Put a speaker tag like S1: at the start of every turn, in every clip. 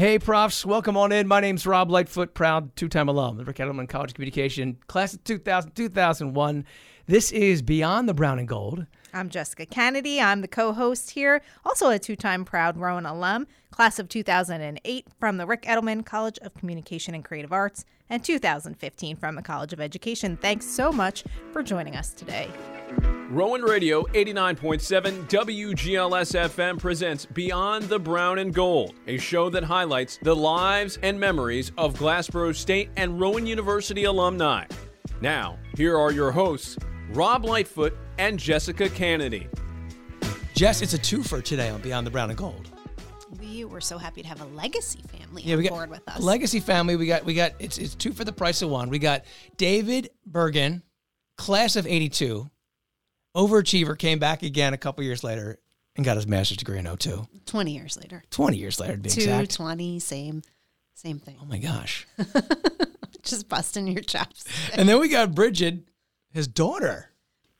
S1: Hey, profs, welcome on in. My name's Rob Lightfoot, proud two time alum of Rick Edelman College of Communication, class of 2000, 2001. This is Beyond the Brown and Gold.
S2: I'm Jessica Kennedy. I'm the co host here, also a two time proud Rowan alum, class of 2008 from the Rick Edelman College of Communication and Creative Arts, and 2015 from the College of Education. Thanks so much for joining us today.
S3: Rowan Radio 89.7 WGLS FM presents Beyond the Brown and Gold, a show that highlights the lives and memories of Glassboro State and Rowan University alumni. Now, here are your hosts, Rob Lightfoot and Jessica Kennedy.
S1: Jess, it's a twofer today on Beyond the Brown and Gold.
S4: We were so happy to have a legacy family
S1: Yeah,
S4: on
S1: we got
S4: board with us.
S1: legacy family. We got we got it's it's two for the price of one. We got David Burgin, class of '82, overachiever, came back again a couple years later and got his master's degree in 02.
S4: 20 years later.
S1: 20 years later, to be exact.
S4: 20, same, same thing.
S1: Oh my gosh.
S4: Just busting your chops.
S1: and then we got Brighid, his daughter.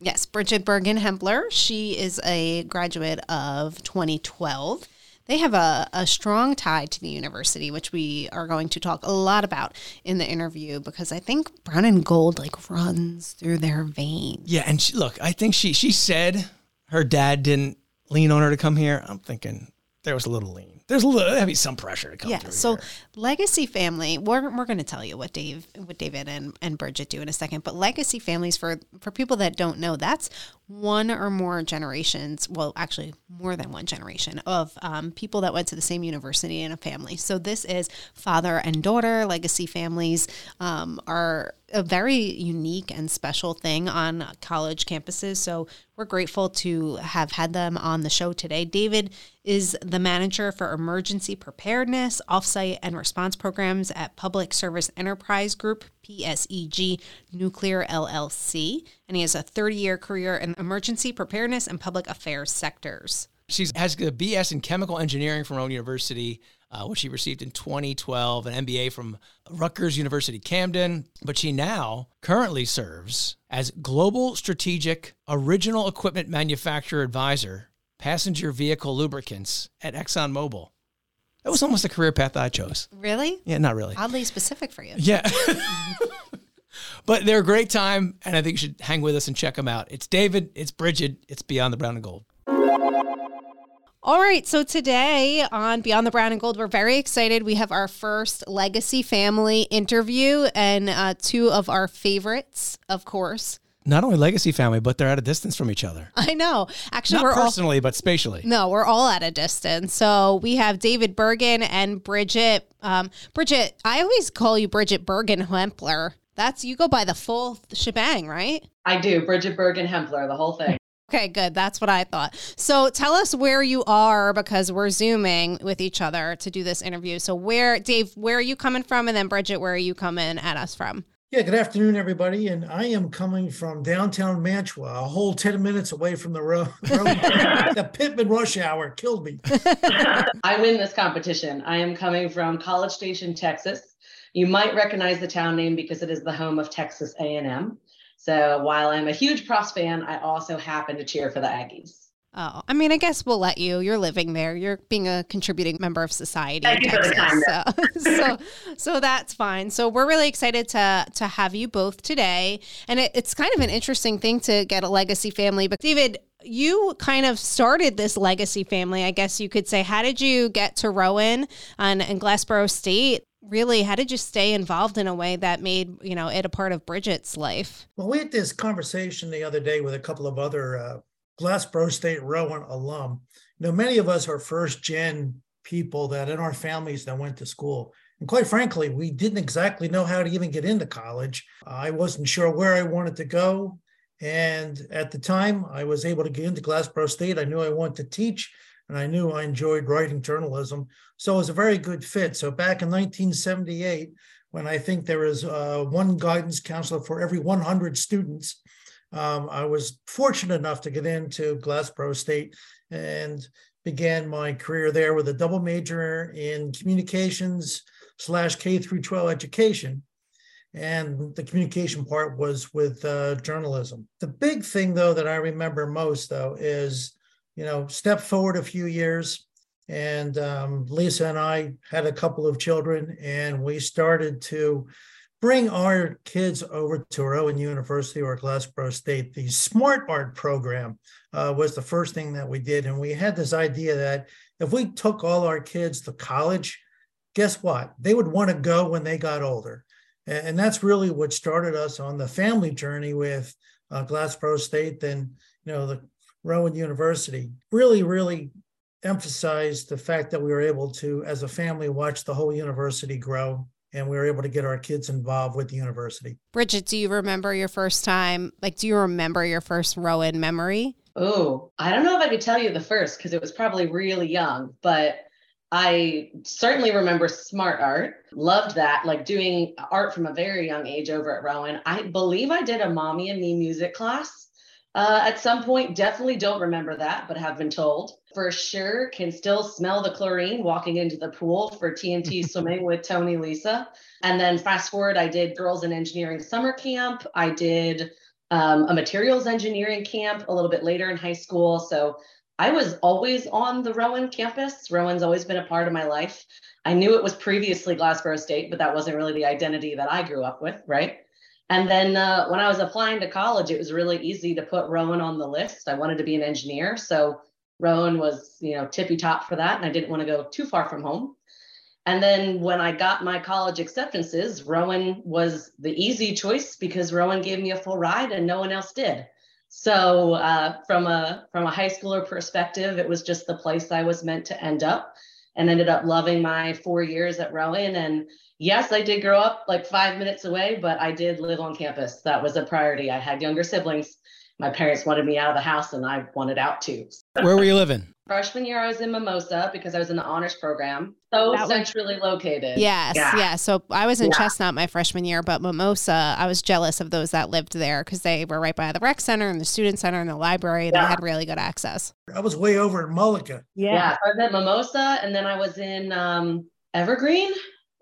S4: Yes, Brighid Burgin Hoempler. She is a graduate of 2012. They have a, a strong tie to the university, which we are going to talk a lot about in the interview because I think brown and gold like runs through their veins.
S1: Yeah, and she, look, I think she she said her dad didn't lean on her to come here. I'm thinking there was a little lean. There's a little, there'd be some pressure to come
S4: Yeah.
S1: through
S4: So
S1: here.
S4: legacy family, we're, we're going to tell you what Dave, what David and, and Brighid do in a second, but legacy families for, for people that don't know, that's one or more generations. Well, actually more than one generation of um, people that went to the same university in a family. So this is father and daughter legacy families um, are a very unique and special thing on college campuses. So we're grateful to have had them on the show today. David is the manager for emergency preparedness, offsite, and response programs at Public Service Enterprise Group, PSEG Nuclear LLC. And he has a 30 year career in emergency preparedness and public affairs sectors.
S1: She has a BS in chemical engineering from Rowan University, uh, which she received in 2012, an MBA from Rutgers University Camden. But she now currently serves as Global Strategic Original Equipment Manufacturer Advisor, Passenger Vehicle Lubricants at ExxonMobil. That was almost a career path that I chose.
S4: Really?
S1: Yeah, not really.
S4: Oddly specific for you.
S1: Yeah. but they're a great time, and I think you should hang with us and check them out. It's David, it's Brighid, it's Beyond the Brown and Gold.
S4: All right, so today on Beyond the Brown and Gold, we're very excited. We have our first legacy family interview and uh, two of our favorites, of course.
S1: Not only legacy family, but they're at a distance from each other.
S4: I know. Actually,
S1: Not
S4: we're all
S1: personally, but spatially.
S4: no, we're all at a distance. So we have David Burgin and Brighid. Um, Brighid, I always call you Brighid Burgin Hoempler. That's you go by the full shebang, right?
S5: I do. Brighid Burgin Hoempler, the whole thing.
S4: Okay, good. That's what I thought. So tell us where you are because we're zooming with each other to do this interview. So where, Dave, where are you coming from, and then Brighid, where are you coming at us from?
S6: Yeah, good afternoon, everybody. And I am coming from downtown Mantua, a whole 10 minutes away from the road. the Pitman rush hour killed me.
S5: I win this competition. I am coming from College Station, Texas. You might recognize the town name because it is the home of Texas A&M. So while I'm a huge Profs fan, I also happen to cheer for the Aggies.
S4: Oh, I mean, I guess we'll let you. You're living there. You're being a contributing member of society
S5: Thank
S4: in
S5: you for the
S4: Texas. So, so, so that's fine. So we're really excited to to have you both today, and it, it's kind of an interesting thing to get a legacy family. But David, you kind of started this legacy family, I guess you could say. How did you get to Rowan uh, and, and Glassboro State? Really, how did you stay involved in a way that made you know it a part of Brighid's life?
S6: Well, we had this conversation the other day with a couple of other uh, Glassboro State Rowan alum. You know, many of us are first gen people that in our families that went to school. And quite frankly, we didn't exactly know how to even get into college. I wasn't sure where I wanted to go. And at the time, I was able to get into Glassboro State. I knew I wanted to teach, and I knew I enjoyed writing journalism. So it was a very good fit. So back in 1978, when I think there was uh, one guidance counselor for every 100 students, um, I was fortunate enough to get into Glassboro State and began my career there with a double major in communications slash K through 12 education. And the communication part was with uh, journalism. The big thing, though, that I remember most, though, is you know, step forward a few years And um, Lisa and I had a couple of children, and we started to bring our kids over to Rowan University or Glassboro State. The Smart Art program uh, was the first thing that we did. And we had this idea that if we took all our kids to college, guess what? They would want to go when they got older. And, and that's really what started us on the family journey with uh, Glassboro State and, you know, the Rowan University. Really, really emphasized the fact that we were able to, as a family, watch the whole university grow and we were able to get our kids involved with the university.
S4: Brighid, do you remember your first time? Like, do you remember your first Rowan memory?
S5: Oh, I don't know if I could tell you the first because it was probably really young, but I certainly remember smart art. Loved that, like doing art from a very young age over at Rowan. I believe I did a mommy and me music class uh, at some point. Definitely don't remember that, but have been told for sure. Can still smell the chlorine walking into the pool for TNT swimming with Tony Lisa. And then fast forward, I did girls in engineering summer camp. I did um, a materials engineering camp a little bit later in high school. So I was always on the Rowan campus. Rowan's always been a part of my life. I knew it was previously Glassboro State, but that wasn't really the identity that I grew up with, right? And then uh, when I was applying to college, it was really easy to put Rowan on the list. I wanted to be an engineer. So Rowan was, you know, tippy top for that. And I didn't want to go too far from home. And then when I got my college acceptances, Rowan was the easy choice because Rowan gave me a full ride and no one else did. So uh, from a from a high schooler perspective, it was just the place I was meant to end up, and ended up loving my four years at Rowan. And yes, I did grow up like five minutes away, but I did live on campus. That was a priority. I had younger siblings, my parents wanted me out of the house and I wanted out too.
S1: Where were you living?
S5: Freshman year, I was in Mimosa because I was in the honors program. So that centrally was, located.
S4: Yes. Yeah. yeah. So I was in yeah. Chestnut my freshman year, but Mimosa, I was jealous of those that lived there because they were right by the rec center and the student center and the library. Yeah. They had really good access.
S6: I was way over in Mullica.
S5: Yeah. yeah. I was at Mimosa and then I was in um, Evergreen,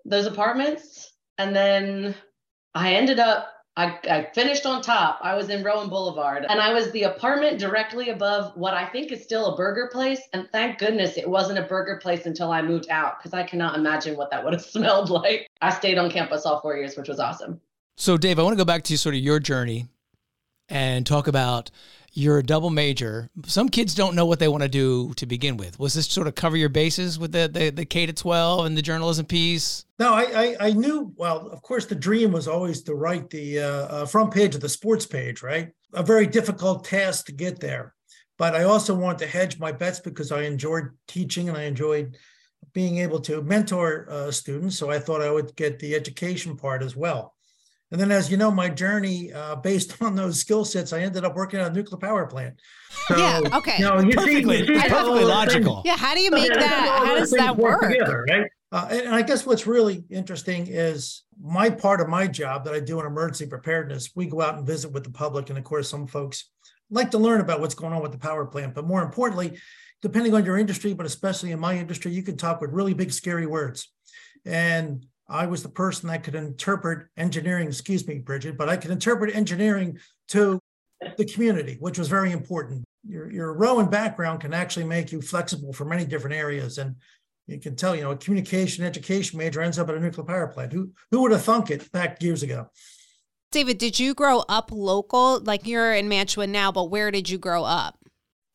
S5: those apartments. And then I ended up I, I, finished on top. I was in Rowan Boulevard and I was the apartment directly above what I think is still a burger place. And thank goodness it wasn't a burger place until I moved out because I cannot imagine what that would have smelled like. I stayed on campus all four years, which was awesome.
S1: So, Dave, I want to go back to sort of your journey and talk about you're a double major. Some kids don't know what they want to do to begin with. Was this sort of cover your bases with the the, the K to twelve and the journalism piece?
S6: No, I, I, I knew. Well, of course, the dream was always to write the uh, uh, front page of the sports page, right? A very difficult task to get there, but I also wanted to hedge my bets because I enjoyed teaching and I enjoyed being able to mentor uh, students. So I thought I would get the education part as well. And then, as you know, my journey uh, based on those skill sets, I ended up working on a nuclear power plant.
S4: So, yeah. Okay.
S1: You know, you perfectly, see, you see perfectly logical.
S4: Things, yeah. How do you make that? How does that work? Together,
S6: right? Uh, and, and I guess what's really interesting is my part of my job that I do in emergency preparedness. We go out and visit with the public, and of course, some folks like to learn about what's going on with the power plant. But more importantly, depending on your industry, but especially in my industry, you can talk with really big, scary words. And I was the person that could interpret engineering, excuse me, Brighid, but I could interpret engineering to the community, which was very important. Your, your Rowan background can actually make you flexible for many different areas. And you can tell, you know, a communication education major ends up at a nuclear power plant. Who, who would have thunk it back years ago?
S4: David, did you grow up local? Like you're in Mantua now, but where did you grow up?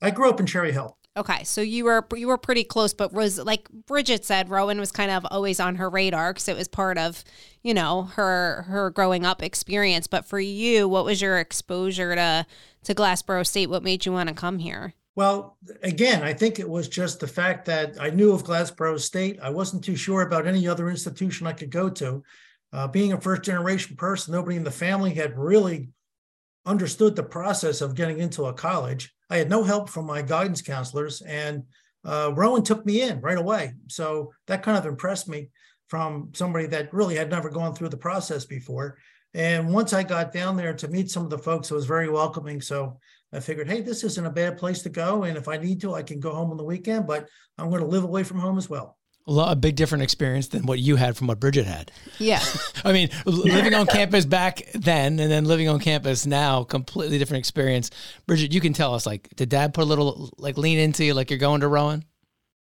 S6: I grew up in Cherry Hill.
S4: Okay, so you were you were pretty close, but was like Brighid said, Rowan was kind of always on her radar because it was part of, you know, her her growing up experience. But for you, what was your exposure to to Glassboro State? What made you want to come here?
S6: Well, again, I think it was just the fact that I knew of Glassboro State. I wasn't too sure about any other institution I could go to. Uh, being a first generation person, nobody in the family had really understood the process of getting into a college. I had no help from my guidance counselors, and uh, Rowan took me in right away. So that kind of impressed me from somebody that really had never gone through the process before. And once I got down there to meet some of the folks, it was very welcoming. So I figured, hey, this isn't a bad place to go. And if I need to, I can go home on the weekend, but I'm going to live away from home as well
S1: a big different experience than what you had from what Brighid had.
S4: Yeah.
S1: I mean, living on campus back then and then living on campus now, completely different experience. Brighid, you can tell us like, did dad put a little like lean into you like you're going to Rowan?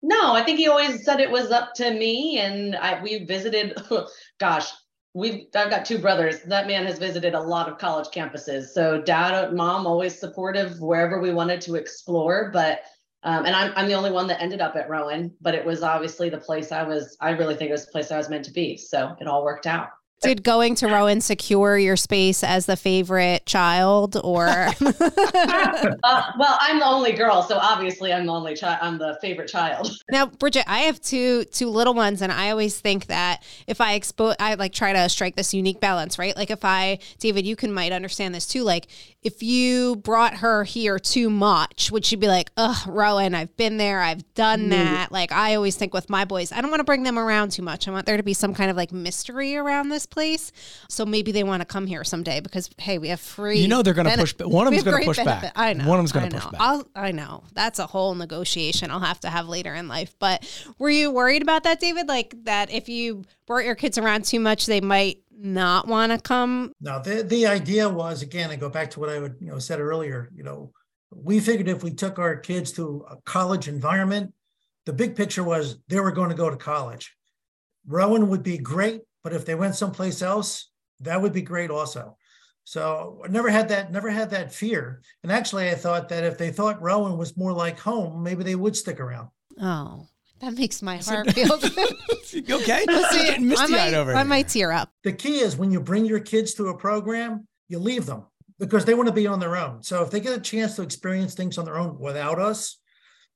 S5: No, I think he always said it was up to me, and I we visited. Gosh, we've I've got two brothers. That man has visited a lot of college campuses. So dad, uh, mom, always supportive wherever we wanted to explore. But um, and I'm I'm the only one that ended up at Rowan, but it was obviously the place I was. I really think it was the place I was meant to be. So it all worked out.
S4: Did going to Rowan secure your space as the favorite child, or? uh,
S5: well, I'm the only girl, so obviously I'm the only child. I'm the favorite child.
S4: Now, Brighid, I have two two little ones, and I always think that if I expose, I like try to strike this unique balance, right? Like if I, David, you can might understand this too. Like if you brought her here too much, would she be like, "Ugh, Rowan, I've been there, I've done that." Like I always think with my boys, I don't want to bring them around too much. I want there to be some kind of like mystery around this place. So maybe they want to come here someday because hey, we have free.
S1: You know they're going to push. One of them's going to
S4: great
S1: push back.
S4: I know.
S1: One of them's going to push back.
S4: I'll, I know. That's a whole negotiation I'll have to have later in life. But were you worried about that, David? Like that if you brought your kids around too much, they might not want to come.
S6: No, the the idea was again, I go back to what I would you know said earlier. You know, we figured if we took our kids to a college environment, the big picture was they were going to go to college. Rowan would be great, but if they went someplace else, that would be great also. So I never had that, never had that fear. And actually, I thought that if they thought Rowan was more like home, maybe they would stick around.
S4: Oh, that makes my heart feel good.
S1: Okay?
S4: See,
S1: getting
S4: I
S1: misty eyed
S4: might,
S1: over
S4: I
S1: here.
S4: might tear up.
S6: The key is when you bring your kids to a program, you leave them because they want to be on their own. So if they get a chance to experience things on their own without us,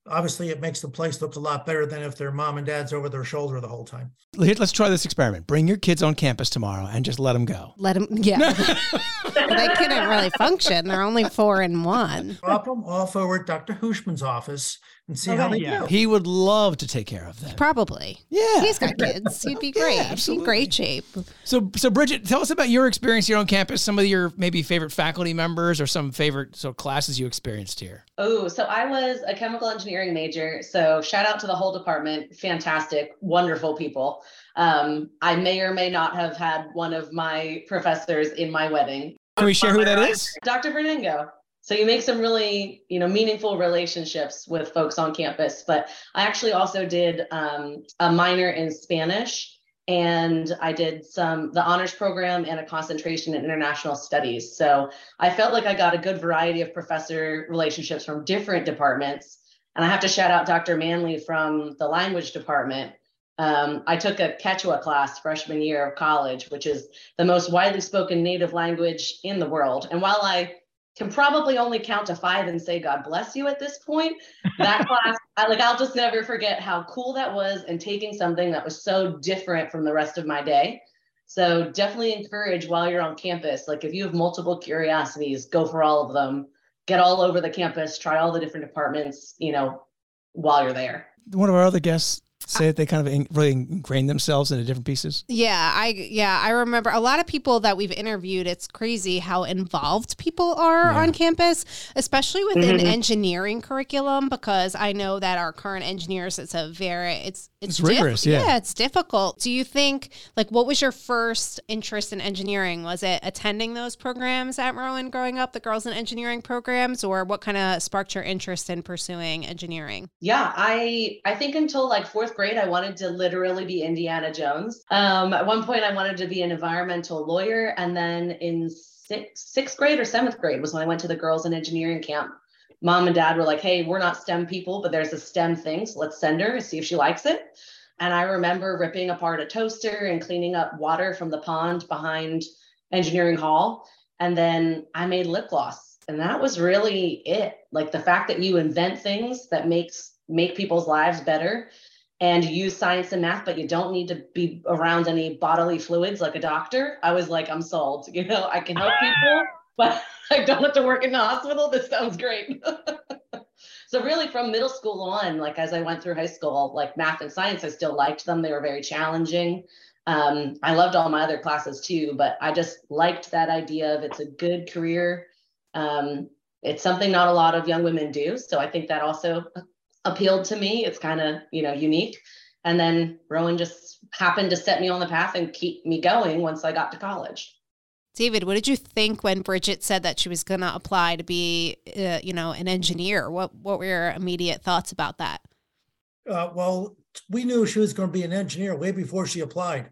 S6: obviously it makes the place look a lot better than if their mom and dad's over their shoulder the whole time.
S1: Let's try this experiment. Bring your kids on campus tomorrow and just let them go.
S4: Let them, yeah. they couldn't really function. They're only four and one.
S6: Drop them off over at Dr. Hushman's office and see how they
S7: yeah.
S6: do.
S1: He would love to take care of them.
S4: Probably.
S1: Yeah.
S4: He's got kids. He'd be great. He'd in
S1: absolutely.
S4: great shape.
S1: So, so Brighid, tell us about your experience here on campus. Some of your maybe favorite faculty members or some favorite so classes you experienced here.
S5: Oh, so I was a chemical engineering major. So shout out to the whole department. Fantastic, wonderful people. Um, I may or may not have had one of my professors in my wedding.
S1: Can we share who that is?
S5: Dr. Bernengo. So you make some really, you know, meaningful relationships with folks on campus. But I actually also did um, a minor in Spanish, and I did some the honors program and a concentration in international studies. So I felt like I got a good variety of professor relationships from different departments. And I have to shout out Dr. Manley from the language department. Um, I took a Quechua class freshman year of college, which is the most widely spoken native language in the world. And while I can probably only count to five and say God bless you at this point, that class, I like I'll just never forget how cool that was and taking something that was so different from the rest of my day. So definitely encourage while you're on campus. Like if you have multiple curiosities, go for all of them. Get all over the campus, try all the different departments, you know, while you're there.
S1: One of our other guests say that they kind of in, really ingrained themselves into different pieces.
S4: Yeah, I yeah, I remember a lot of people that we've interviewed. It's crazy how involved people are
S1: Yeah.
S4: on campus, especially within mm-hmm. engineering curriculum because I know that our current engineers it's a very it's
S1: It's
S4: diff-
S1: rigorous, yeah.
S4: it's difficult. Do you think like what was your first interest in engineering? Was it attending those programs at Rowan growing up, the girls in engineering programs or what kind of sparked your interest in pursuing engineering?
S5: Yeah, I I think until like fourth grade, I wanted to literally be Indiana Jones. Um, at one point, I wanted to be an environmental lawyer, and then in sixth sixth grade or seventh grade was when I went to the girls in engineering camp. Mom and dad were like, "Hey, we're not STEM people, but there's a STEM thing, so let's send her and see if she likes it." And I remember ripping apart a toaster and cleaning up water from the pond behind engineering hall, and then I made lip gloss, and that was really it. Like the fact that you invent things that makes make people's lives better and use science and math, but you don't need to be around any bodily fluids like a doctor. I was like, I'm sold. You know, I can help people, but I don't have to work in the hospital. This sounds great. so really from middle school on, like as I went through high school, like math and science, I still liked them. They were very challenging. Um, I loved all my other classes too, but I just liked that idea of it's a good career. Um, it's something not a lot of young women do. So I think that also appealed to me. It's kind of, you know, unique. And then Rowan just happened to set me on the path and keep me going once I got to college.
S4: David, what did you think when Brighid said that she was going to apply to be, uh, you know, an engineer? What what were your immediate thoughts about that?
S6: Uh, well, we knew she was going to be an engineer way before she applied.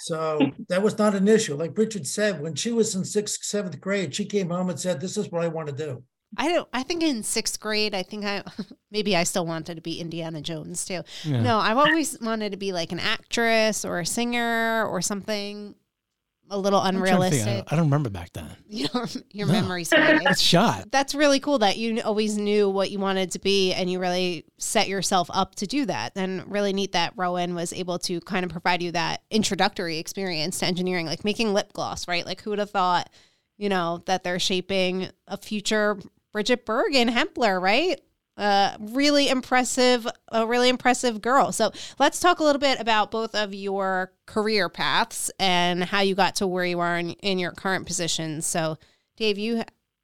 S6: So that was not an issue. Like Richard said, when she was in sixth, seventh grade, she came home and said, This is what I want to do.
S4: I don't. I think in sixth grade, I think I maybe I still wanted to be Indiana Jones too.
S1: Yeah.
S4: No, I've always wanted to be like an actress or a singer or something a little
S1: I'm trying to think. I
S4: unrealistic.
S1: don't, I don't remember back then.
S4: You know, your
S1: No.
S4: memory's.
S1: It's shot.
S4: That's really cool that you always knew what you wanted to be and you really set yourself up to do that. And really neat that Rowan was able to kind of provide you that introductory experience to engineering, like making lip gloss, right? Like who would have thought, you know, that they're shaping a future Brighid Burgin Hoempler, right? Uh, really impressive, a really impressive girl. So let's talk a little bit about both of your career paths and how you got to where you are in, in your current position. So, Dave, you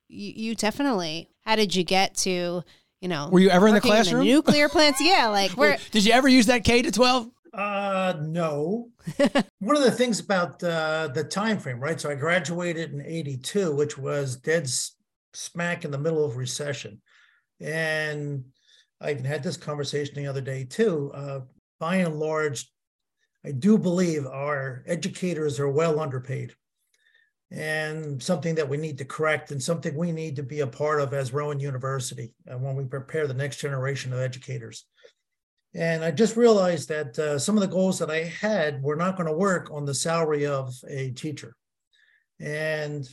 S4: you, you definitely. How did you get to, you know,
S1: Were you ever in the
S4: working
S1: classroom?
S4: nuclear plants? Yeah, like where
S1: Did you ever use that K to 12?
S6: Uh, no. One of the things about uh, the time frame, right? So I graduated in '82, which was dead s- smack in the middle of recession, and I even had this conversation the other day too. Uh, by and large, I do believe our educators are well underpaid, and something that we need to correct, and something we need to be a part of as Rowan University, and when we prepare the next generation of educators. And I just realized that uh, some of the goals that I had were not going to work on the salary of a teacher. And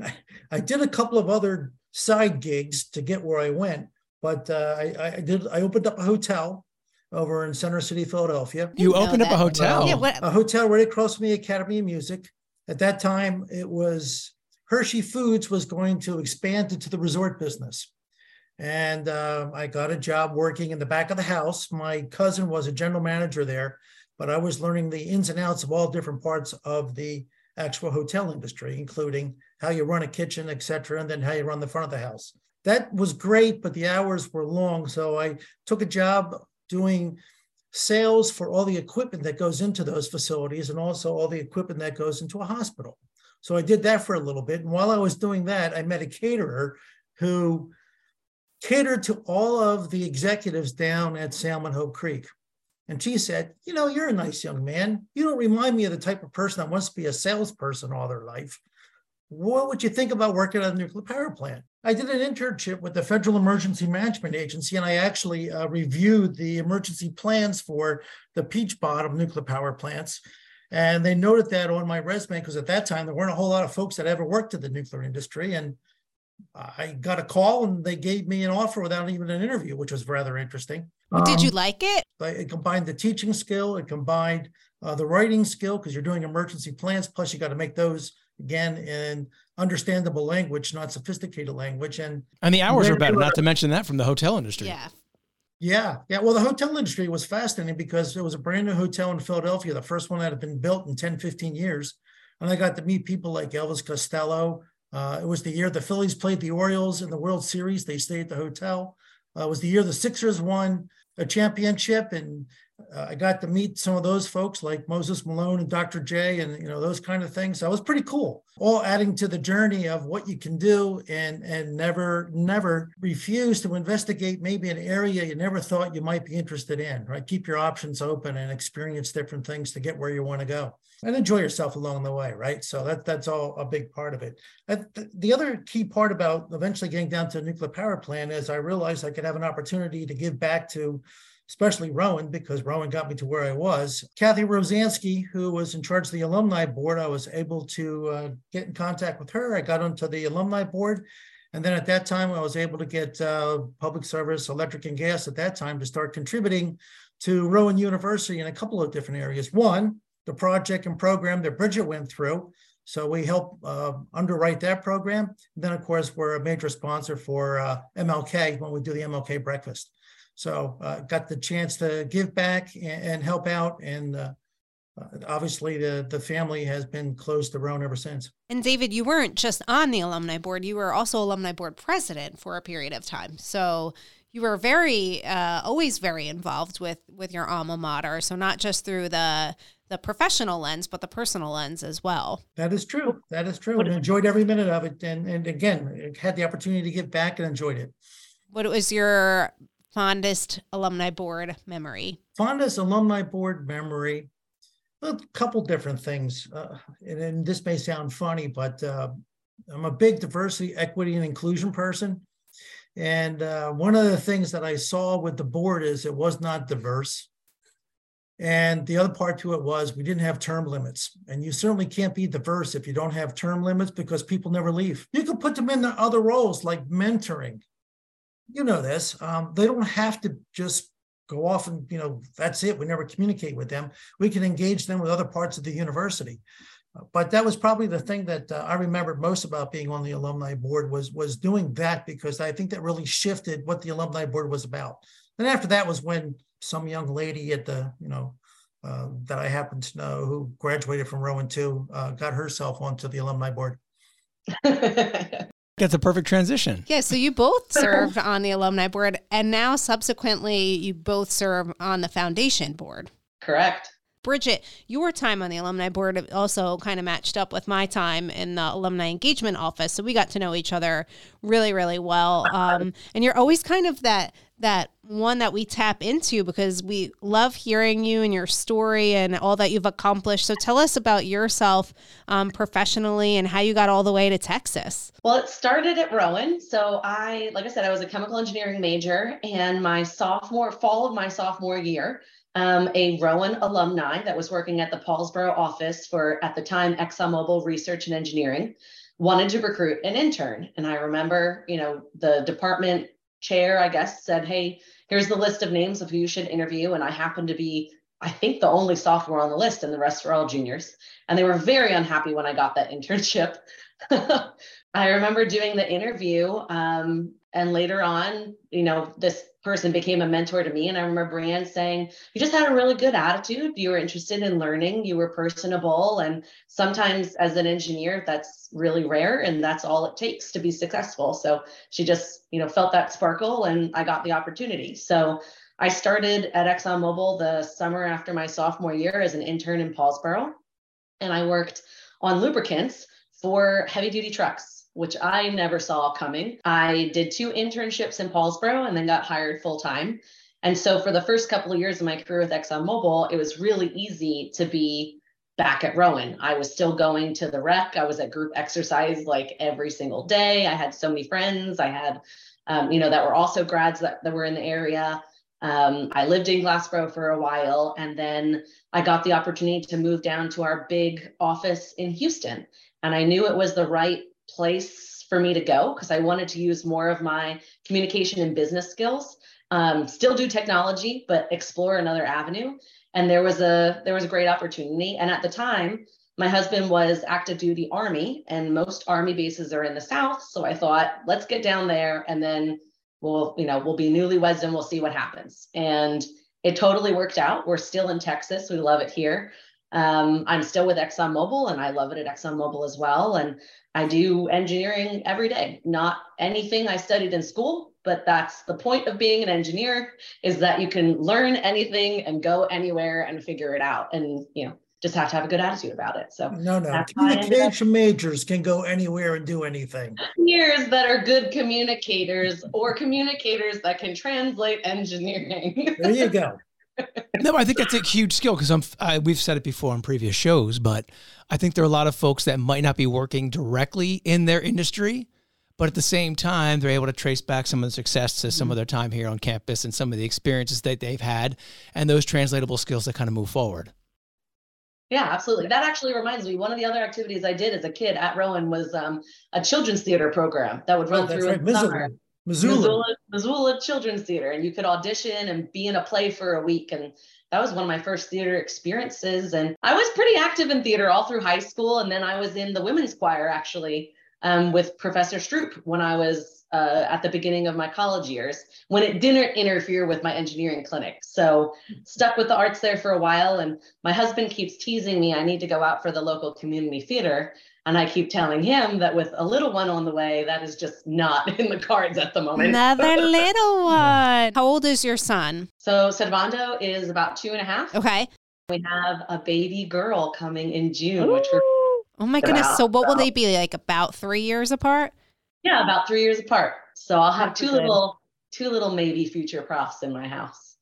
S6: I, I did a couple of other side gigs to get where I went, but uh, I, I did. I opened up a hotel over in Center City, Philadelphia.
S1: You opened up a
S4: that.
S1: hotel.
S4: Yeah, what,
S6: A hotel right across from the Academy of Music. At that time, it was Hershey Foods was going to expand into the resort business. And uh, I got a job working in the back of the house. My cousin was a general manager there, but I was learning the ins and outs of all different parts of the actual hotel industry, including how you run a kitchen, et cetera, and then how you run the front of the house. That was great, but the hours were long. So I took a job doing sales for all the equipment that goes into those facilities and also all the equipment that goes into a hospital. So I did that for a little bit. And while I was doing that, I met a caterer who catered to all of the executives down at Salem Hope Creek. And she said, You know, you're a nice young man. You don't remind me of the type of person that wants to be a salesperson all their life. What would you think about working at a nuclear power plant? I did an internship with the Federal Emergency Management Agency, and I actually uh, reviewed the emergency plans for the Peach Bottom nuclear power plants. And they noted that on my resume because at that time there weren't a whole lot of folks that ever worked in the nuclear industry. And I got a call and they gave me an offer without even an interview, which was rather interesting.
S4: did
S6: Um,
S4: you like it?
S6: but it combined the teaching skill, it combined uh, the writing skill because you're doing emergency plans. Plus, you got to make those again in understandable language, not sophisticated language. And
S1: And the hours are better,
S6: were-
S1: not to mention that from the hotel industry.
S4: Yeah.
S6: yeah, yeah. Well, the hotel industry was fascinating because it was a brand new hotel in Philadelphia, the first one that had been built in 10, 15 years. And I got to meet people like Elvis Costello. Uh, it was the year the Phillies played the Orioles in the World Series. They stayed at the hotel. Uh, it was the year the Sixers won a championship, and uh, I got to meet some of those folks like Moses Malone and Dr. J, and you know those kind of things. It was pretty cool. All adding to the journey of what you can do, and and never never refuse to investigate maybe an area you never thought you might be interested in. Right, keep your options open and experience different things to get where you want to go and enjoy yourself along the way, right? So that that's all a big part of it. The other key part about eventually getting down to a nuclear power plant is I realized I could have an opportunity to give back to, especially Rowan, because Rowan got me to where I was. Kathy Rosansky, who was in charge of the alumni board, I was able to uh, get in contact with her. I got onto the alumni board. And then at that time, I was able to get uh, public service, electric and gas at that time to start contributing to Rowan University in a couple of different areas. One, the project and program that Brighid went through. So we help uh, underwrite that program. And then, of course, we're a major sponsor for uh, MLK when we do the MLK breakfast. So uh, got the chance to give back and, and help out. And uh, uh, obviously, the, the family has been close to Rowan ever since.
S4: And David, you weren't just on the alumni board, you were also alumni board president for a period of time. So you were very uh, always very involved with with your alma mater. So not just through the the professional lens, but the personal lens as well.
S6: That is true. That is true. And enjoyed every minute of it. And, and again, had the opportunity to give back and enjoyed it.
S4: What was your fondest alumni board memory?
S6: Fondest alumni board memory. A couple different things, uh, and, and, this may sound funny, but uh, I'm a big diversity, equity, and inclusion person. And uh, one of the things that I saw with the board is it was not diverse. And the other part to it was we didn't have term limits. And you certainly can't be diverse if you don't have term limits because people never leave. You can put them in the other roles like mentoring. You know this. Um, they don't have to just go off and, you know, that's it. We never communicate with them. We can engage them with other parts of the university. But that was probably the thing that uh, I remembered most about being on the alumni board was was doing that because I think that really shifted what the alumni board was about. And after that was when some young lady at the, you know, uh, that I happen to know who graduated from Rowan too, uh, got herself onto the alumni board.
S1: That's a perfect transition.
S4: Yeah, so you both served on the alumni board, and now subsequently you both serve on the foundation board.
S5: Correct.
S4: Brighid, your time on the alumni board also kind of matched up with my time in the alumni engagement office, so we got to know each other really, really well. Um, and you're always kind of that that one that we tap into because we love hearing you and your story and all that you've accomplished. So tell us about yourself um, professionally and how you got all the way to Texas.
S5: Well, it started at Rowan. So I, like I said, I was a chemical engineering major, and my sophomore fall of my sophomore year um, a Rowan alumni that was working at the Paulsboro office for, at the time, ExxonMobil Research and Engineering, wanted to recruit an intern. And I remember, you know, the department chair, I guess, said, Hey, here's the list of names of who you should interview. And I happened to be, I think, the only sophomore on the list, and the rest were all juniors. And they were very unhappy when I got that internship. I remember doing the interview. Um, and later on, you know, this person became a mentor to me. And I remember Brianne saying, You just had a really good attitude. You were interested in learning, you were personable. And sometimes as an engineer, that's really rare. And that's all it takes to be successful. So she just, you know, felt that sparkle and I got the opportunity. So I started at ExxonMobil the summer after my sophomore year as an intern in Paulsboro. And I worked on lubricants for heavy duty trucks which I never saw coming. I did two internships in Paulsboro and then got hired full time. And so for the first couple of years of my career with ExxonMobil, it was really easy to be back at Rowan. I was still going to the rec. I was at group exercise like every single day. I had so many friends. I had, um, you know, that were also grads that, that were in the area. Um, I lived in Glassboro for a while, and then I got the opportunity to move down to our big office in Houston. And I knew it was the right place for me to go because I wanted to use more of my communication and business skills. Um, still do technology, but explore another avenue. And there was a there was a great opportunity. And at the time, my husband was active duty army, and most army bases are in the south. So I thought, let's get down there, and then we'll you know we'll be newlyweds and we'll see what happens. And it totally worked out. We're still in Texas. We love it here. Um, I'm still with ExxonMobil and I love it at ExxonMobil as well. And I do engineering every day, not anything I studied in school, but that's the point of being an engineer is that you can learn anything and go anywhere and figure it out. And, you know, just have to have a good attitude about it. So
S6: no, no, communication majors can go anywhere and do anything.
S5: Years that are good communicators or communicators that can translate engineering.
S6: there you go
S1: no, I think that's a huge skill because I'm. I, we've said it before on previous shows, but I think there are a lot of folks that might not be working directly in their industry, but at the same time, they're able to trace back some of the success to some of their time here on campus and some of the experiences that they've had, and those translatable skills that kind of move forward.
S5: Yeah, absolutely. That actually reminds me. One of the other activities I did as a kid at Rowan was um, a children's theater program that would run oh, through right. summer.
S6: Missoula.
S5: Missoula. Missoula Children's Theater, and you could audition and be in a play for a week. And that was one of my first theater experiences. And I was pretty active in theater all through high school. And then I was in the women's choir actually um, with Professor Stroop when I was uh, at the beginning of my college years, when it didn't interfere with my engineering clinic. So stuck with the arts there for a while. And my husband keeps teasing me, I need to go out for the local community theater. And I keep telling him that with a little one on the way, that is just not in the cards at the moment.
S4: Another little one. How old is your son?
S5: So Servando is about two and a half.
S4: Okay.
S5: We have a baby girl coming in June, Ooh. which we're
S4: Oh my goodness. About, so what will they be like about three years apart?
S5: Yeah, about three years apart. So I'll have That's two good. little two little maybe future profs in my house.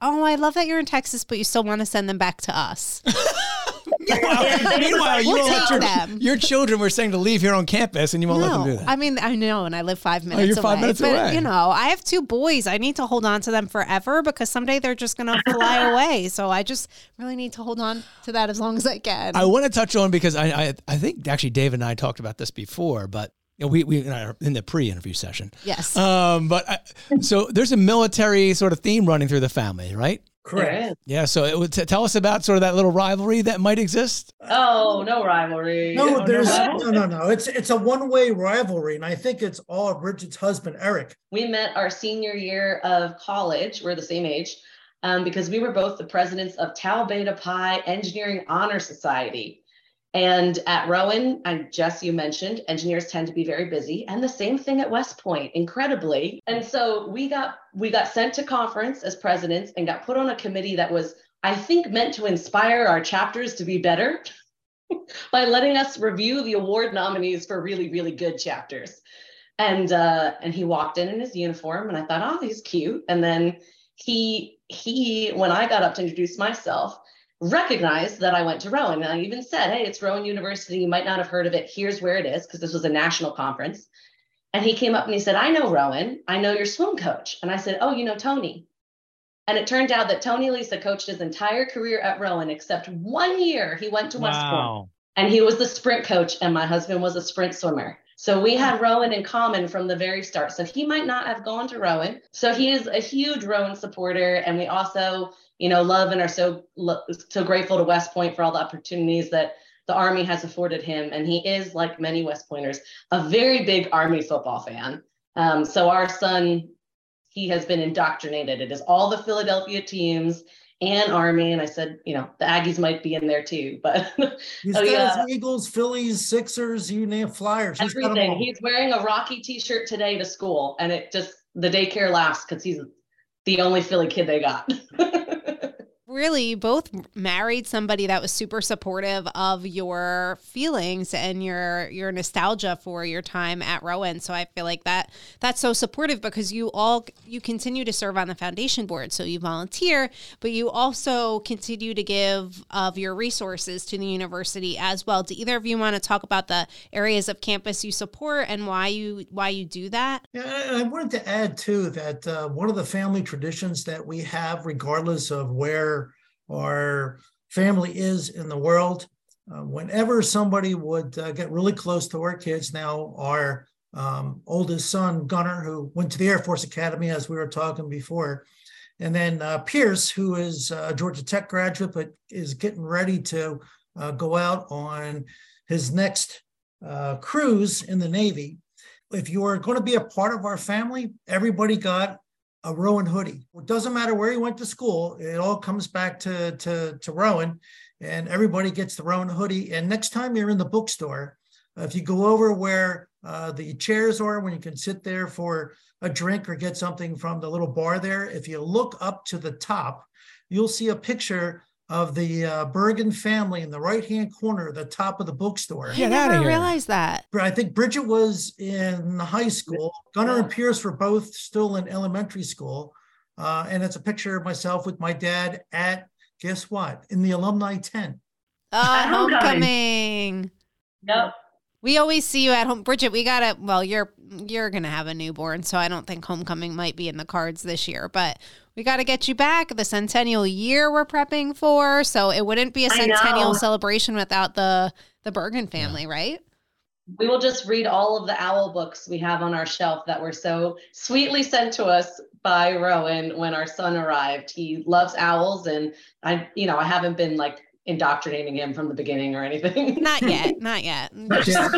S4: Oh, I love that you're in Texas, but you still want to send them back to us.
S1: Meanwhile, meanwhile you
S4: We'll
S1: won't let your,
S4: them.
S1: your children were saying to leave here on campus, and you won't let them do that.
S4: I mean, I know, and I live five oh, minutes
S1: you're
S4: away.
S1: five minutes
S4: but,
S1: away.
S4: you know, I have two boys. I need to hold on to them forever because someday they're just going to fly away. So I just really need to hold on to that as long as I can.
S1: I want to touch on because I, I I think actually David and I talked about this before, but you know, we we in the pre-interview session.
S4: yes.
S1: Um, but I, so there's a military sort of theme running through the family, right?
S6: Correct.
S5: There is.
S1: Yeah. So it would t- tell us about sort of that little rivalry that might exist.
S5: Oh, no rivalry.
S6: No,
S5: Oh,
S6: there's
S5: no.
S6: no, no, no. It's it's a one-way rivalry, and I think it's all of Brighid's husband, Eric.
S5: We met our senior year of college. We're the same age um, because we were both the presidents of Tau Beta Pi Engineering Honor Society. And at Rowan, and Jess, you mentioned, engineers tend to be very busy, and the same thing at West Point, incredibly. And so we got we got sent to conference as presidents and got put on a committee that was, I think, meant to inspire our chapters to be better by letting us review the award nominees for really, really good chapters. And uh, and he walked in in his uniform, and I thought, oh, he's cute. And then he he, when I got up to introduce myself, recognized that I went to Rowan. And I even said, hey, it's Rowan University. You might not have heard of it. Here's where it is, because this was a national conference. And he came up and he said, I know Rowan. I know your swim coach. And I said, Oh, you know Tony. And it turned out that Tony Lisa coached his entire career at Rowan, except one year he went to West Point and he was the sprint coach, and my husband was a sprint swimmer. So we had Rowan in common from the very start. So he might not have gone to Rowan. So he is a huge Rowan supporter, and we also, you know, love and are so so grateful to West Point for all the opportunities that the Army has afforded him. And he is, like many West Pointers, a very big Army football fan. Um, so our son, he has been indoctrinated. It is all the Philadelphia teams and Army. And I said, you know, the Aggies might be in there too, but
S6: He's
S5: Oh,
S6: got
S5: yeah.
S6: his Eagles, Phillies, Sixers, you name Flyers. He's
S5: everything. He's wearing a Rocky t-shirt today to school, and it just the daycare laughs because he's the only Philly kid they got.
S4: really both married somebody that was super supportive of your feelings and your your nostalgia for your time at Rowan. So I feel like that that's so supportive because you all you continue to serve on the foundation board. So you volunteer, but you also continue to give of your resources to the university as well. Do either of you want to talk about the areas of campus you support and why you why you do that?
S6: Yeah, I wanted to add too that uh, one of the family traditions that we have, regardless of where our family is in the world, uh, whenever somebody would uh, get really close to our kids, now our um, oldest son Gunnar, who went to the Air Force Academy, as we were talking before, and then uh, Pierce, who is a Georgia Tech graduate but is getting ready to uh, go out on his next uh, cruise in the Navy if you are going to be a part of our family, everybody got a Rowan hoodie. It doesn't matter where you went to school; it all comes back to to to Rowan, and everybody gets the Rowan hoodie. And next time you're in the bookstore, if you go over where uh, the chairs are, when you can sit there for a drink or get something from the little bar there, if you look up to the top, you'll see a picture of the uh, Burgin family in the right hand corner, the top of the bookstore.
S1: Get
S4: I
S1: outta
S4: never
S1: here.
S4: realized that.
S6: I think Brighid was in high school. Gunnar and Pierce were both still in elementary school. Uh, and it's a picture of myself with my dad at, guess what, in the alumni tent.
S4: Oh,
S5: At homecoming.
S4: homecoming.
S5: Yep.
S4: We always see you at home, Brighid. We gotta. Well, you're you're gonna have a newborn, so I don't think homecoming might be in the cards this year. But we got to get you back. The centennial year we're prepping for, so it wouldn't be a centennial celebration without the the Burgin family, right?
S5: We will just read all of the owl books we have on our shelf that were so sweetly sent to us by Rowan when our son arrived. He loves owls, and I, you know, I haven't been like indoctrinating him from the beginning or anything.
S4: Not yet, not yet. Just,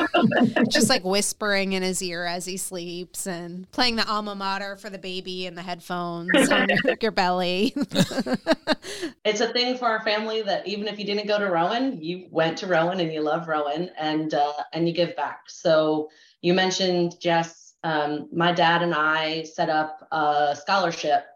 S4: just like whispering in his ear as he sleeps and playing the alma mater for the baby in the headphones on your, your belly.
S5: it's a thing for our family that even if you didn't go to Rowan, you went to Rowan and you love Rowan and uh, and you give back. So you mentioned Jess. Um, my dad and I set up a scholarship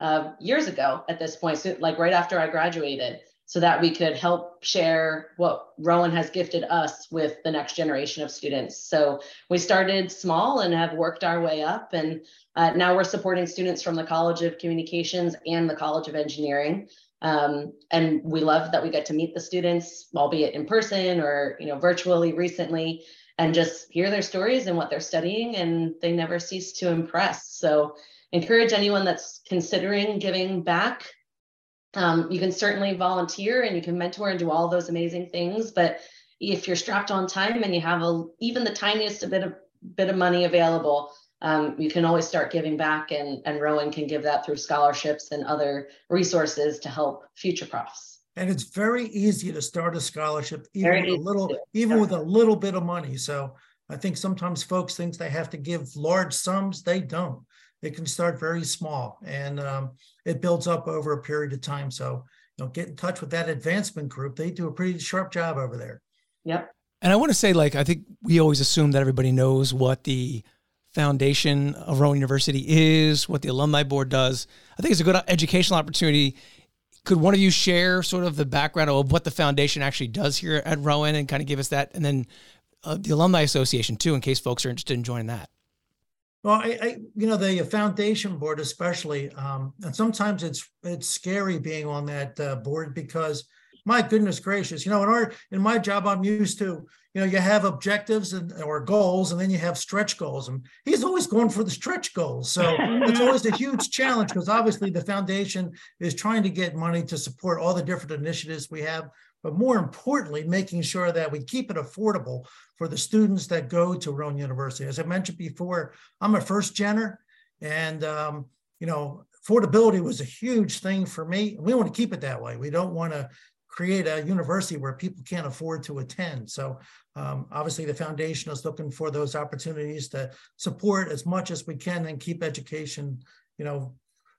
S5: uh, years ago. At this point, so like right after I graduated. So that we could help share what Rowan has gifted us with the next generation of students. So we started small and have worked our way up. And uh, now we're supporting students from the College of Communications and the College of Engineering. Um, and we love that we get to meet the students, albeit in person or you know virtually recently, and just hear their stories and what they're studying, and they never cease to impress. So encourage anyone that's considering giving back um, you can certainly volunteer and you can mentor and do all those amazing things. But if you're strapped on time and you have a, even the tiniest bit of bit of money available, um, you can always start giving back. And, and Rowan can give that through scholarships and other resources to help future profs.
S6: And it's very easy to start a scholarship, even with a little, even with a little bit of money. So I think sometimes folks think they have to give large sums. They don't. It can start very small and um, it builds up over a period of time. So, you know, get in touch with that advancement group. They do a pretty sharp job over there.
S5: Yep.
S1: And I want to say, like, I think we always assume that everybody knows what the foundation of Rowan University is, what the alumni board does. I think it's a good educational opportunity. Could one of you share sort of the background of what the foundation actually does here at Rowan and kind of give us that? And then uh, the Alumni Association, too, in case folks are interested in joining that.
S6: Well, I, I, you know, the foundation board, especially, um, and sometimes it's it's scary being on that uh, board because, my goodness gracious, you know, in our in my job, I'm used to, you know, you have objectives and or goals, and then you have stretch goals, and he's always going for the stretch goals. So it's always a huge challenge because obviously the foundation is trying to get money to support all the different initiatives we have but more importantly, making sure that we keep it affordable for the students that go to Rowan University. As I mentioned before, I'm a first gener, and um, you know, affordability was a huge thing for me. We want to keep it that way. We don't want to create a university where people can't afford to attend. So um, obviously, the foundation is looking for those opportunities to support as much as we can and keep education, you know,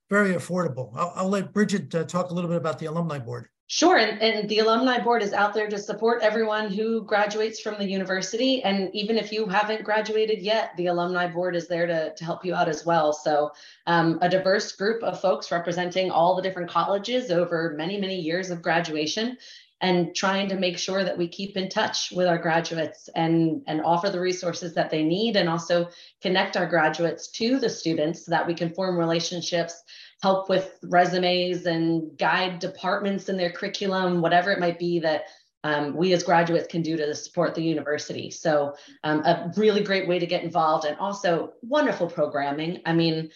S6: very affordable. I'll, I'll let Brighid uh, talk a little bit about the alumni board.
S5: Sure, and, and the alumni board is out there to support everyone who graduates from the university. And even if you haven't graduated yet, the alumni board is there to, to help you out as well. So um, a diverse group of folks representing all the different colleges over many, many years of graduation and trying to make sure that we keep in touch with our graduates and, and offer the resources that they need and also connect our graduates to the students so that we can form relationships help with resumes and guide departments in their curriculum, whatever it might be that um, we as graduates can do to support the university. So um, a really great way to get involved and also wonderful programming. I mean,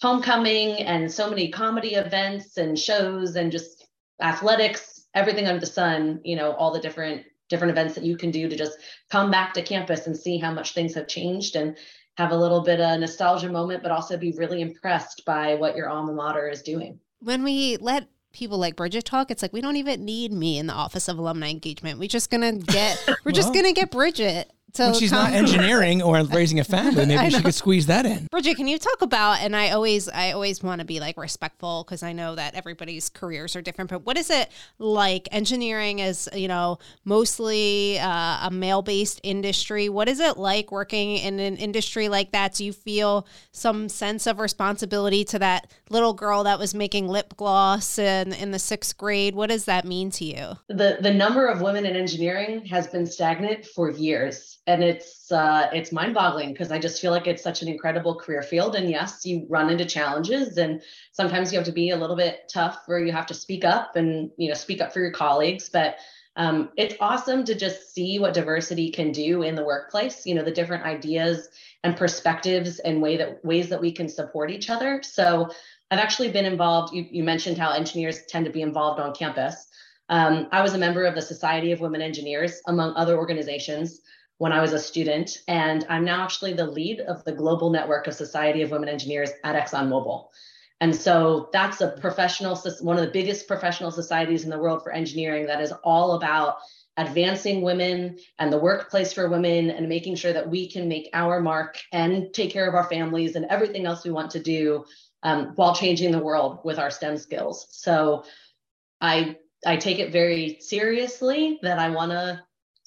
S5: homecoming and so many comedy events and shows and just athletics, everything under the sun, you know, all the different different events that you can do to just come back to campus and see how much things have changed and have a little bit of nostalgia moment, but also be really impressed by what your alma mater is doing.
S4: When we let people like Brighid talk, it's like we don't even need me in the Office of Alumni Engagement. We're just gonna get we're well, just gonna get Brighid
S1: so when she's not engineering or raising a family, maybe she could squeeze that in.
S4: Brighid, can you talk about? And I always, I always want to be like respectful because I know that everybody's careers are different. But what is it like? Engineering is, you know, mostly uh, a male-based industry. What is it like working in an industry like that? Do you feel some sense of responsibility to that little girl that was making lip gloss in in the sixth grade? What does that mean to you?
S5: The the number of women in engineering has been stagnant for years and it's uh, it's mind-boggling because I just feel like it's such an incredible career field. And yes, you run into challenges, and sometimes you have to be a little bit tough, where you have to speak up and you know speak up for your colleagues. But um, it's awesome to just see what diversity can do in the workplace. You know, the different ideas and perspectives and way that ways that we can support each other. So I've actually been involved. You, you mentioned how engineers tend to be involved on campus. Um, I was a member of the Society of Women Engineers, among other organizations when I was a student. And I'm now actually the lead of the global network of Society of Women Engineers at ExxonMobil. And so that's a professional, one of the biggest professional societies in the world for engineering that is all about advancing women and the workplace for women and making sure that we can make our mark and take care of our families and everything else we want to do um, while changing the world with our STEM skills. So I I take it very seriously that I want to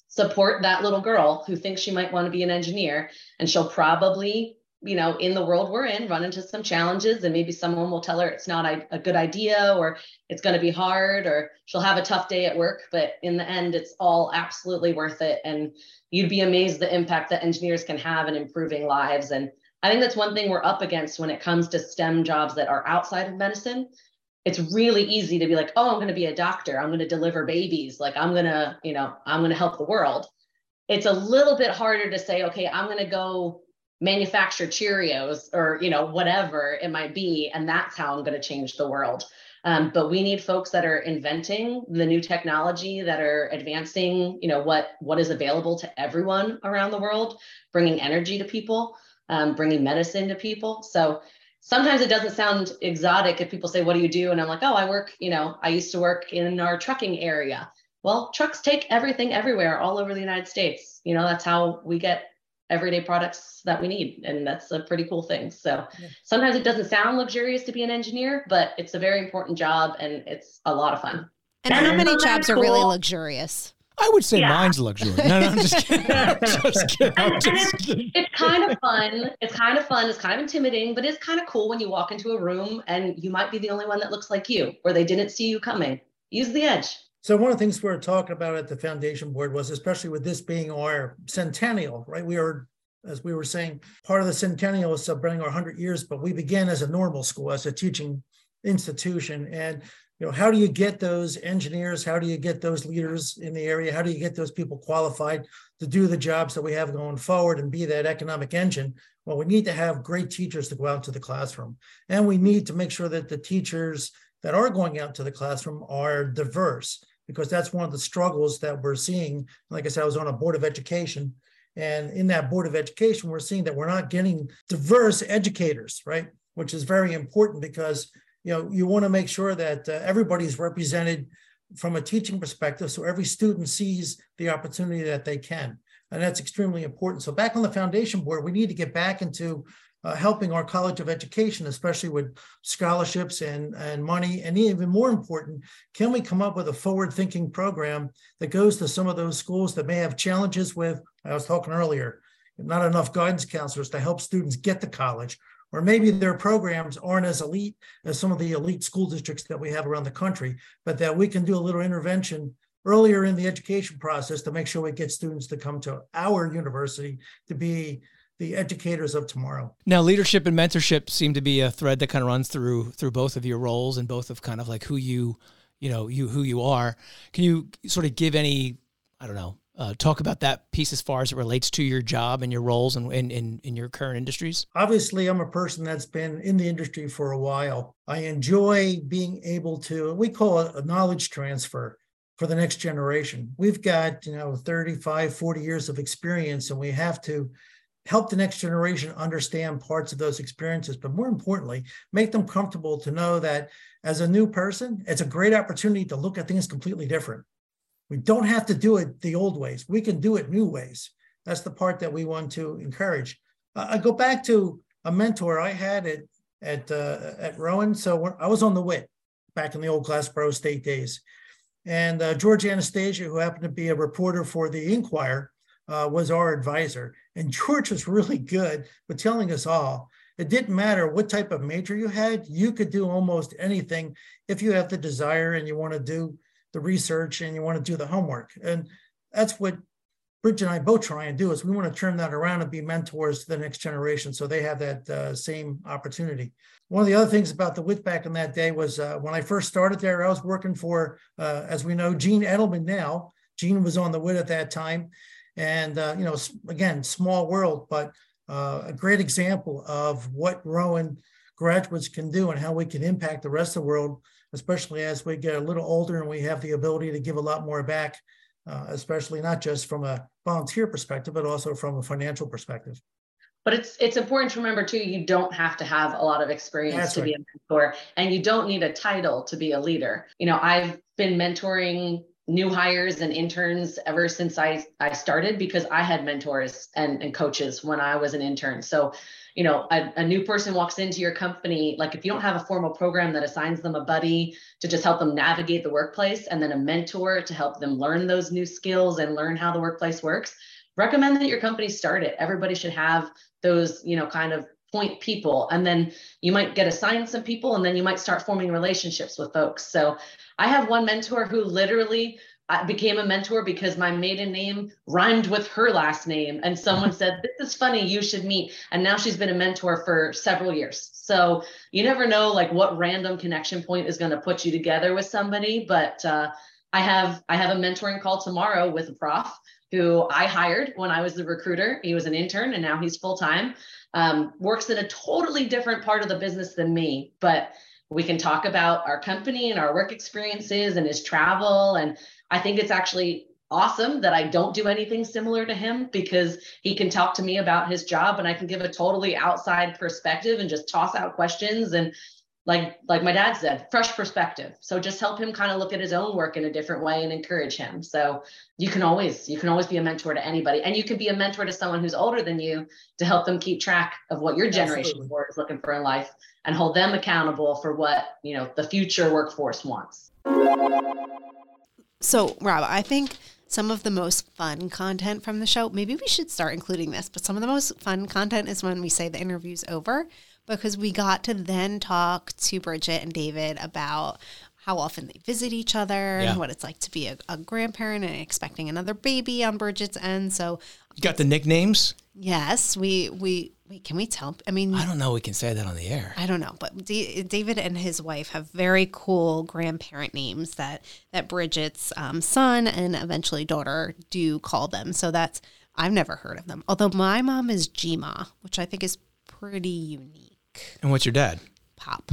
S5: support that little girl who thinks she might want to be an engineer and she'll probably you know, in the world we're in, run into some challenges, and maybe someone will tell her it's not a, good idea or it's going to be hard or she'll have a tough day at work. But in the end, it's all absolutely worth it. And you'd be amazed the impact that engineers can have in improving lives. And I think that's one thing we're up against when it comes to STEM jobs that are outside of medicine. It's really easy to be like, oh, I'm going to be a doctor. I'm going to deliver babies. Like I'm going to, you know, I'm going to help the world. It's a little bit harder to say, okay, I'm going to go manufacture Cheerios or you know whatever it might be, and that's how I'm going to change the world. Um, but we need folks that are inventing the new technology, that are advancing, you know, what what is available to everyone around the world, bringing energy to people, um, bringing medicine to people. So sometimes it doesn't sound exotic if people say, "What do you do?" And I'm like, "Oh, I work. You know, I used to work in our trucking area." Well, trucks take everything everywhere, all over the United States. You know, that's how we get everyday products that we need and that's a pretty cool thing so yeah. sometimes it doesn't sound luxurious to be an engineer but it's a very important job and it's a lot of fun.
S4: and how many jobs cool. are really luxurious
S1: I would say yeah. mine's luxurious. No, no, I'm just kidding. I'm just kidding. I'm just
S5: kidding. It's kind of fun. It's kind of fun. It's kind of intimidating, but it's kind of cool when you walk into a room and you might be the only one that looks like you, or they didn't see you coming. Use the edge.
S6: So one of the things we were talking about at the foundation board was, especially with this being our centennial, right? We are, as we were saying, part of the centennial is celebrating our 100 years, but we began as a normal school, as a teaching institution. And you know, how do you get those engineers? How do you get those leaders in the area? How do you get those people qualified to do the jobs that we have going forward and be that economic engine? Well, we need to have great teachers to go out to the classroom, and we need to make sure that the teachers that are going out to the classroom are diverse because that's one of the struggles that we're seeing. Like I said, I was on a board of education, and in that board of education, we're seeing that we're not getting diverse educators, right? Which is very important because you know you want to make sure that uh, everybody's represented from a teaching perspective, so every student sees the opportunity that they can, and that's extremely important. So back on the foundation board, we need to get back into uh, helping our College of Education, especially with scholarships and, and money. And even more important, can we come up with a forward thinking program that goes to some of those schools that may have challenges with, I was talking earlier, not enough guidance counselors to help students get to college, or maybe their programs aren't as elite as some of the elite school districts that we have around the country, but that we can do a little intervention earlier in the education process to make sure we get students to come to our university to be the educators of tomorrow.
S1: Now, leadership and mentorship seem to be a thread that kind of runs through through both of your roles and both of kind of like who you, you know, you who you are. Can you sort of give any, I don't know, uh, talk about that piece as far as it relates to your job and your roles and in, in, in your current industries?
S6: Obviously, I'm a person that's been in the industry for a while. I enjoy being able to, we call it a knowledge transfer for the next generation. We've got, you know, 35, 40 years of experience, and we have to help the next generation understand parts of those experiences, but more importantly, make them comfortable to know that as a new person, it's a great opportunity to look at things completely different. We don't have to do it the old ways. We can do it new ways. That's the part that we want to encourage. Uh, I go back to a mentor I had at at uh, at Rowan. So I was on the Whit back in the old Glassboro State days, and uh, George Anastasia, who happened to be a reporter for the Inquirer, uh, was our advisor. And George was really good with telling us all it didn't matter what type of major you had, you could do almost anything if you have the desire and you want to do the research and you want to do the homework. And that's what Brighid and I both try and do is we want to turn that around and be mentors to the next generation so they have that uh, same opportunity. One of the other things about the Whit back in that day was uh, when I first started there, I was working for, uh, as we know, Gene Edelman now. Gene was on the Whit at that time. And, uh, you know, again, small world, but uh, a great example of what Rowan graduates can do and how we can impact the rest of the world, especially as we get a little older and we have the ability to give a lot more back, uh, especially not just from a volunteer perspective, but also from a financial perspective.
S5: But it's it's important to remember too, you don't have to have a lot of experience That's to right. be a mentor, and you don't need a title to be a leader. You know, I've been mentoring new hires and interns ever since I, I started because I had mentors and, and coaches when I was an intern. So, you know, a, a, new person walks into your company, like if you don't have a formal program that assigns them a buddy to just help them navigate the workplace and then a mentor to help them learn those new skills and learn how the workplace works, recommend that your company start it. Everybody should have those, you know, kind of point people. And then you might get assigned some people and then you might start forming relationships with folks. So I have one mentor who literally became a mentor because my maiden name rhymed with her last name. And someone said, This is funny, you should meet. And now she's been a mentor for several years. So you never know like what random connection point is going to put you together with somebody. But uh, I have I have a mentoring call tomorrow with a prof who I hired when I was the recruiter. He was an intern and now he's full time. Um, works in a totally different part of the business than me, but we can talk about our company and our work experiences and his travel and I think it's actually awesome that I don't do anything similar to him because he can talk to me about his job and I can give a totally outside perspective and just toss out questions and like like my dad said fresh perspective. So just help him kind of look at his own work in a different way and encourage him. So you can always you can always be a mentor to anybody. And you can be a mentor to someone who's older than you to help them keep track of what your generation Absolutely. is looking for in life and hold them accountable for what you know the future workforce wants.
S4: So, Rob, I think some of the most fun content from the show, maybe we should start including this, but some of the most fun content is when we say the interview's over because we got to then talk to Brighid and David about how often they visit each other yeah. and what it's like to be a, a, grandparent and expecting another baby on Brighid's end. So
S1: you got the nicknames?
S4: Yes, we we wait. Can we tell? I mean,
S1: I don't know. We can say that on the air.
S4: I don't know, but D- David and his wife have very cool grandparent names that that Bridget's um, son and eventually daughter do call them. So that's I've never heard of them. Although my mom is Gma, which I think is pretty unique.
S1: And what's your dad?
S4: Pop.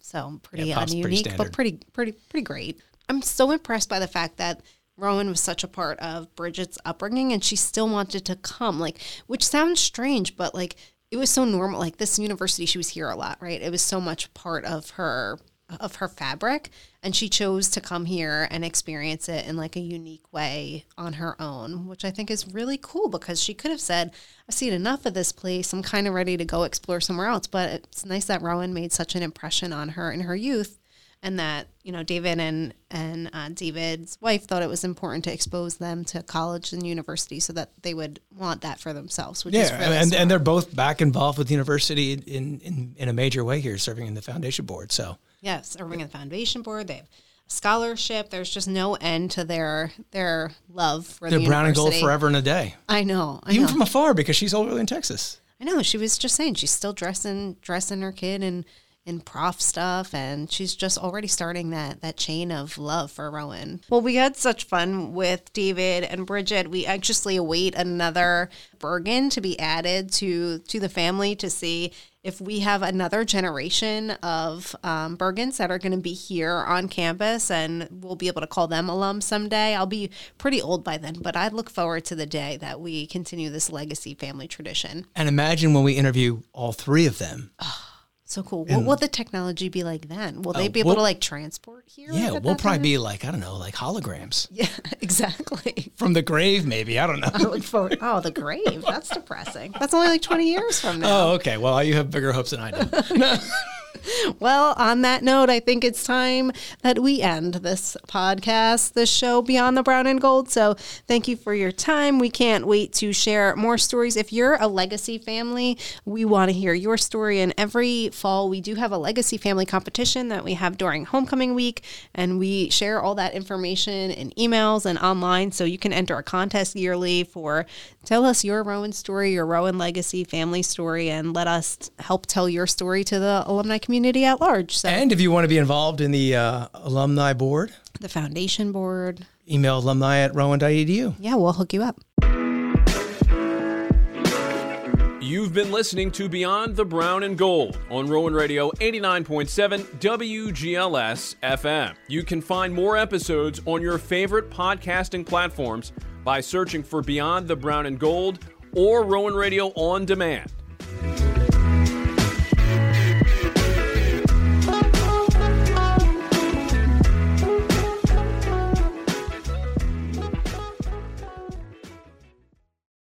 S4: So pretty yeah, unique, pretty but pretty pretty pretty great. I'm so impressed by the fact that Rowan was such a part of Brighid's upbringing and she still wanted to come, like, which sounds strange, but like it was so normal. Like this university, she was here a lot, right? It was so much part of her of her fabric and she chose to come here and experience it in like a unique way on her own which i think is really cool because she could have said i've seen enough of this place i'm kind of ready to go explore somewhere else but it's nice that rowan made such an impression on her in her youth and that you know David and and uh, David's wife thought it was important to expose them to college and university so that they would want that for themselves.
S1: Which yeah, really and, and they're both back involved with the university in, in in a major way here, serving in the foundation board. So
S4: yes, the foundation board, they have scholarship. There's just no end to their their love for
S1: they're
S4: the
S1: brown and gold forever and a day.
S4: I know, I
S1: even
S4: know.
S1: from afar because she's over in Texas.
S4: I know. She was just saying she's still dressing dressing her kid and in prof stuff and she's just already starting that that chain of love for Rowan. Well, we had such fun with David and Brighid. We anxiously await another Burgin to be added to to the family to see if we have another generation of um, Burgins that are going to be here on campus and we'll be able to call them alums someday. I'll be pretty old by then, but I look forward to the day that we continue this legacy family tradition.
S1: And imagine when we interview all three of them.
S4: So cool. what will the technology be like then? Will they uh, be able we'll, to like transport here?
S1: Yeah, we'll probably time? be like I don't know, like holograms.
S4: Yeah, exactly.
S1: From the grave, maybe I don't know. I
S4: look forward. Oh, the grave. That's depressing. That's only like twenty years from now.
S1: Oh, okay. Well, you have bigger hopes than I do.
S4: well, on that note, I think it's time that we end this podcast, this show Beyond the Brown and Gold. So thank you for your time. We can't wait to share more stories. If you're a legacy family, we want to hear your story. And every fall, we do have a legacy family competition that we have during homecoming week. And we share all that information in emails and online. So you can enter a contest yearly for tell us your Rowan story, your Rowan legacy family story, and let us help tell your story to the alumni community at large.
S1: So. And if you want to be involved in the uh, alumni board,
S4: the foundation board,
S1: email alumni at rowan.edu.
S4: Yeah, we'll hook you up.
S3: You've been listening to Beyond the Brown and Gold on Rowan Radio 89.7 WGLS FM. You can find more episodes on your favorite podcasting platforms by searching for Beyond the Brown and Gold or Rowan Radio on demand.